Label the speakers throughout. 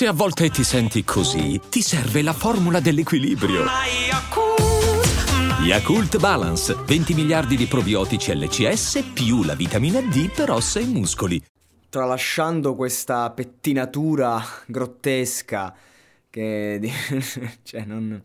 Speaker 1: Se a volte ti senti così, ti serve la formula dell'equilibrio. Yakult Balance, 20 miliardi di probiotici LCS più la vitamina D per ossa e muscoli.
Speaker 2: Tralasciando questa pettinatura grottesca che cioè non,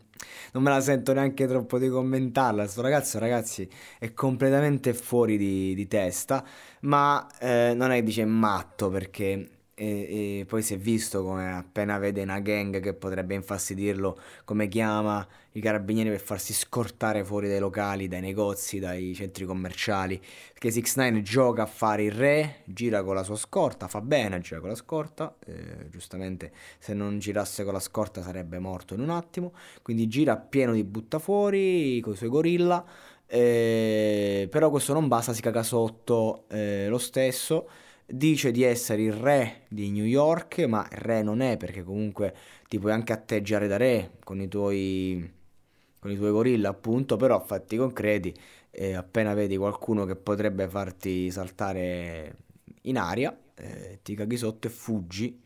Speaker 2: non, me la sento neanche troppo di commentarla. Sto ragazzo, ragazzi, è completamente fuori di, di testa, ma eh, non è dice matto perché e, e, poi si è visto come appena vede una gang che potrebbe infastidirlo, come chiama i carabinieri per farsi scortare fuori dai locali, dai negozi, dai centri commerciali. Perché 6 9 gioca a fare il re, gira con la sua scorta, fa bene, gira con la scorta. Eh, giustamente, se non girasse con la scorta sarebbe morto in un attimo. Quindi gira pieno di buttafuori con i suoi gorilla. Eh, però questo non basta, si caga sotto eh, lo stesso dice di essere il re di New York, ma re non è perché comunque ti puoi anche atteggiare da re con i tuoi, con i tuoi gorilla, appunto, però fatti concreti, eh, appena vedi qualcuno che potrebbe farti saltare in aria, eh, ti caghi sotto e fuggi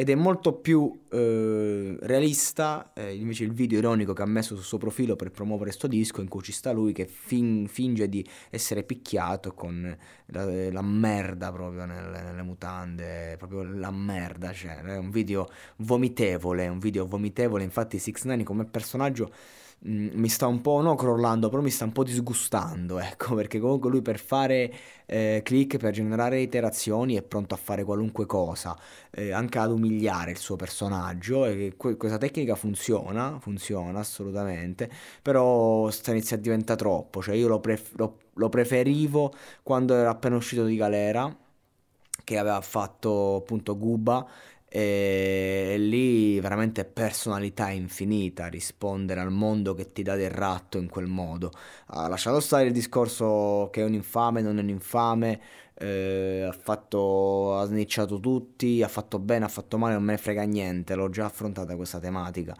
Speaker 2: ed è molto più eh, realista eh, invece il video ironico che ha messo sul suo profilo per promuovere sto disco in cui ci sta lui che fin- finge di essere picchiato con la, la merda proprio nelle, nelle, mutande proprio la merda cioè è un video vomitevole un video vomitevole infatti 6 9 come personaggio Mm, mi sta un po' no crollando, però mi sta un po' disgustando, ecco, perché comunque lui per fare eh, click, per generare iterazioni è pronto a fare qualunque cosa, eh, anche ad umiliare il suo personaggio e que- questa tecnica funziona, funziona assolutamente, però sta iniziando a diventare troppo, cioè io lo, pref- lo, lo preferivo quando era appena uscito di galera, che aveva fatto appunto Guba e lì veramente personalità infinita rispondere al mondo che ti dà del ratto in quel modo. Ha lasciato stare il discorso che è un infame, non è un infame, eh, ha, fatto, ha snicciato tutti, ha fatto bene, ha fatto male, non me ne frega niente, l'ho già affrontata questa tematica.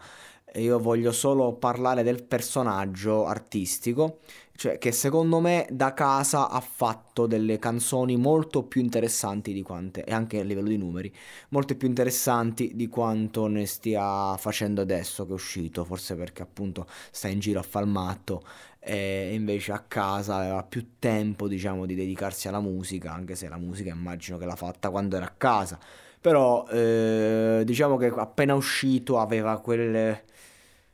Speaker 2: Io voglio solo parlare del personaggio artistico cioè che secondo me da casa ha fatto delle canzoni molto più interessanti di quante, e anche a livello di numeri, molto più interessanti di quanto ne stia facendo adesso che è uscito, forse perché appunto sta in giro a far matto e invece a casa aveva più tempo diciamo di dedicarsi alla musica, anche se la musica immagino che l'ha fatta quando era a casa, però eh, diciamo che appena uscito aveva quelle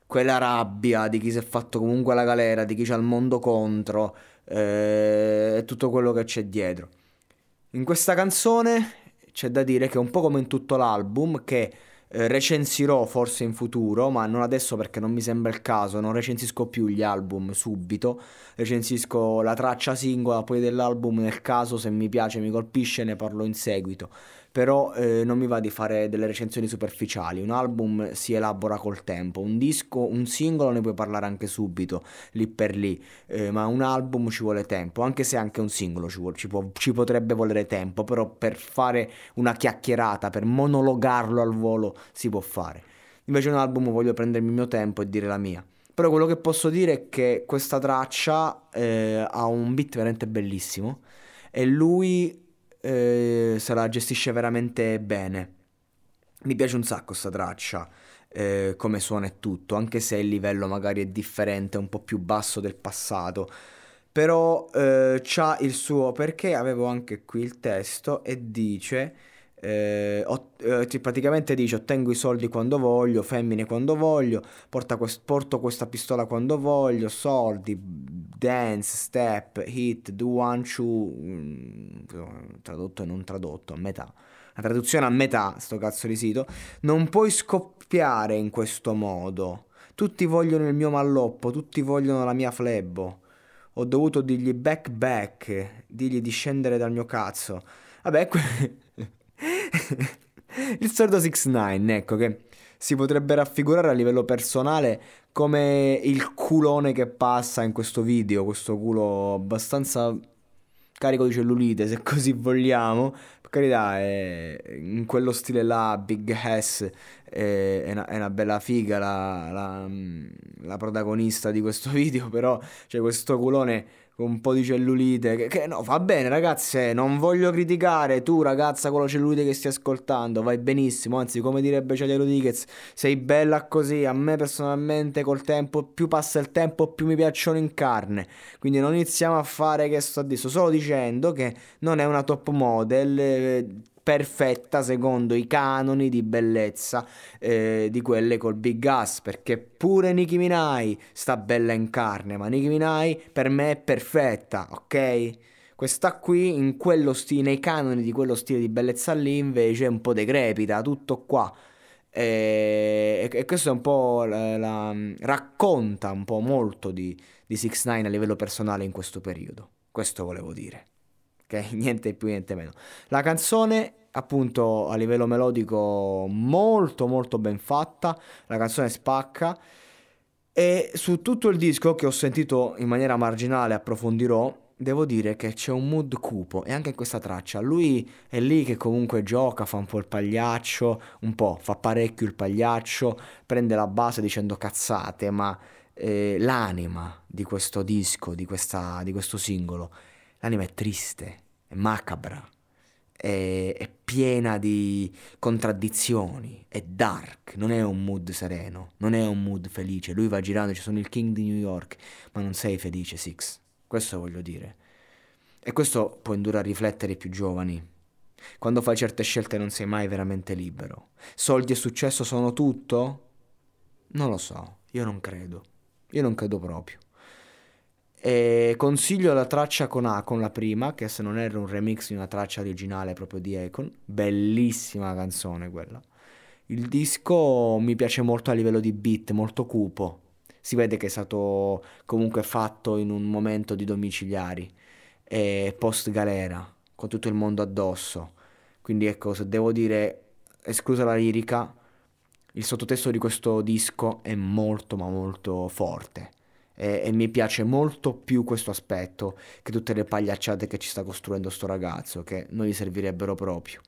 Speaker 2: quella rabbia di chi si è fatto comunque la galera, di chi c'ha il mondo contro eh, e tutto quello che c'è dietro. In questa canzone c'è da dire che è un po' come in tutto l'album che eh, recensirò forse in futuro, ma non adesso perché non mi sembra il caso, non recensisco più gli album subito, recensisco la traccia singola poi dell'album nel caso se mi piace, mi colpisce ne parlo in seguito però eh, non mi va di fare delle recensioni superficiali. Un album si elabora col tempo, un disco, un singolo ne puoi parlare anche subito, lì per lì, eh, ma un album ci vuole tempo, anche se anche un singolo ci, vuole, ci, può, ci potrebbe volere tempo, però per fare una chiacchierata, per monologarlo al volo si può fare. Invece un album voglio prendermi il mio tempo e dire la mia. Però quello che posso dire è che questa traccia eh, ha un beat veramente bellissimo e lui eh, se la gestisce veramente bene. Mi piace un sacco sta traccia, eh, come suona e tutto, anche se il livello magari è differente, un po' più basso del passato. Però eh, c'ha il suo perché avevo anche qui il testo e dice eh, eh, praticamente dice ottengo i soldi quando voglio, femmine quando voglio, quest- porto questa pistola quando voglio, soldi, dance, step, hit, do one, two, mm, tradotto e non tradotto, a metà. La traduzione a metà, sto cazzo di sito. Non puoi scoppiare in questo modo. Tutti vogliono il mio malloppo, tutti vogliono la mia flebbo. Ho dovuto dirgli back back, dirgli di scendere dal mio cazzo. Vabbè, que- il sordo 6ix9ine, ecco, che si potrebbe raffigurare a livello personale come il culone che passa in questo video, questo culo abbastanza carico di cellulite, se così vogliamo. Per carità, è, in quello stile là, Big Ass, è, è, una, è una, bella figa la, la, la, protagonista di questo video, però c'è questo culone un po' di cellulite. Che, che, no, va bene, ragazze. Non voglio criticare tu, ragazza con la cellulite che stai ascoltando. Vai benissimo. Anzi, come direbbe Celia Rodriguez, sei bella così. A me personalmente, col tempo, più passa il tempo, più mi piacciono in carne. Quindi non iniziamo a fare che sto adesso. Solo dicendo che non è una top model. Eh, perfetta secondo i canoni di bellezza eh, di quelle col Big Gas perché pure Nicki Minaj sta bella in carne ma Nicki Minaj per me è perfetta ok? Questa qui in quello stile nei canoni di quello stile di bellezza lì invece è un po' decrepita tutto qua. E, e questo è un po' la, la, racconta un po' molto di, di 6 9 a livello personale in questo periodo. Questo volevo dire ok? Niente più, niente meno. La canzone appunto a livello melodico molto molto ben fatta, la canzone spacca e su tutto il disco che ho sentito in maniera marginale approfondirò, devo dire che c'è un mood cupo e anche in questa traccia. Lui è lì che comunque gioca, fa un po' il pagliaccio, un po', fa parecchio il pagliaccio, prende la base dicendo cazzate, ma eh, l'anima di questo disco, di, questa, di questo singolo, l'anima è triste, è macabra è, è piena di contraddizioni, è dark, non è un mood sereno, non è un mood felice. Lui va girando, ci sono il King di New York, ma non sei felice, Six. Questo voglio dire. E questo può indurre a riflettere i più giovani. Quando fai certe scelte non sei mai veramente libero. Soldi e successo sono tutto? Non lo so, io non credo. Io non credo proprio. E consiglio la traccia con Akon, la prima, che se non era un remix di una traccia originale proprio di Akon. Bellissima canzone quella. Il disco mi piace molto a livello di beat, molto cupo. Si vede che è stato comunque fatto in un momento di domiciliari e post galera, con tutto il mondo addosso. Quindi ecco, se devo dire, esclusa la lirica, il sottotesto di questo disco è molto ma molto forte e, e, mi piace molto più questo aspetto che tutte le pagliacciate che ci sta costruendo sto ragazzo, che non gli servirebbero proprio.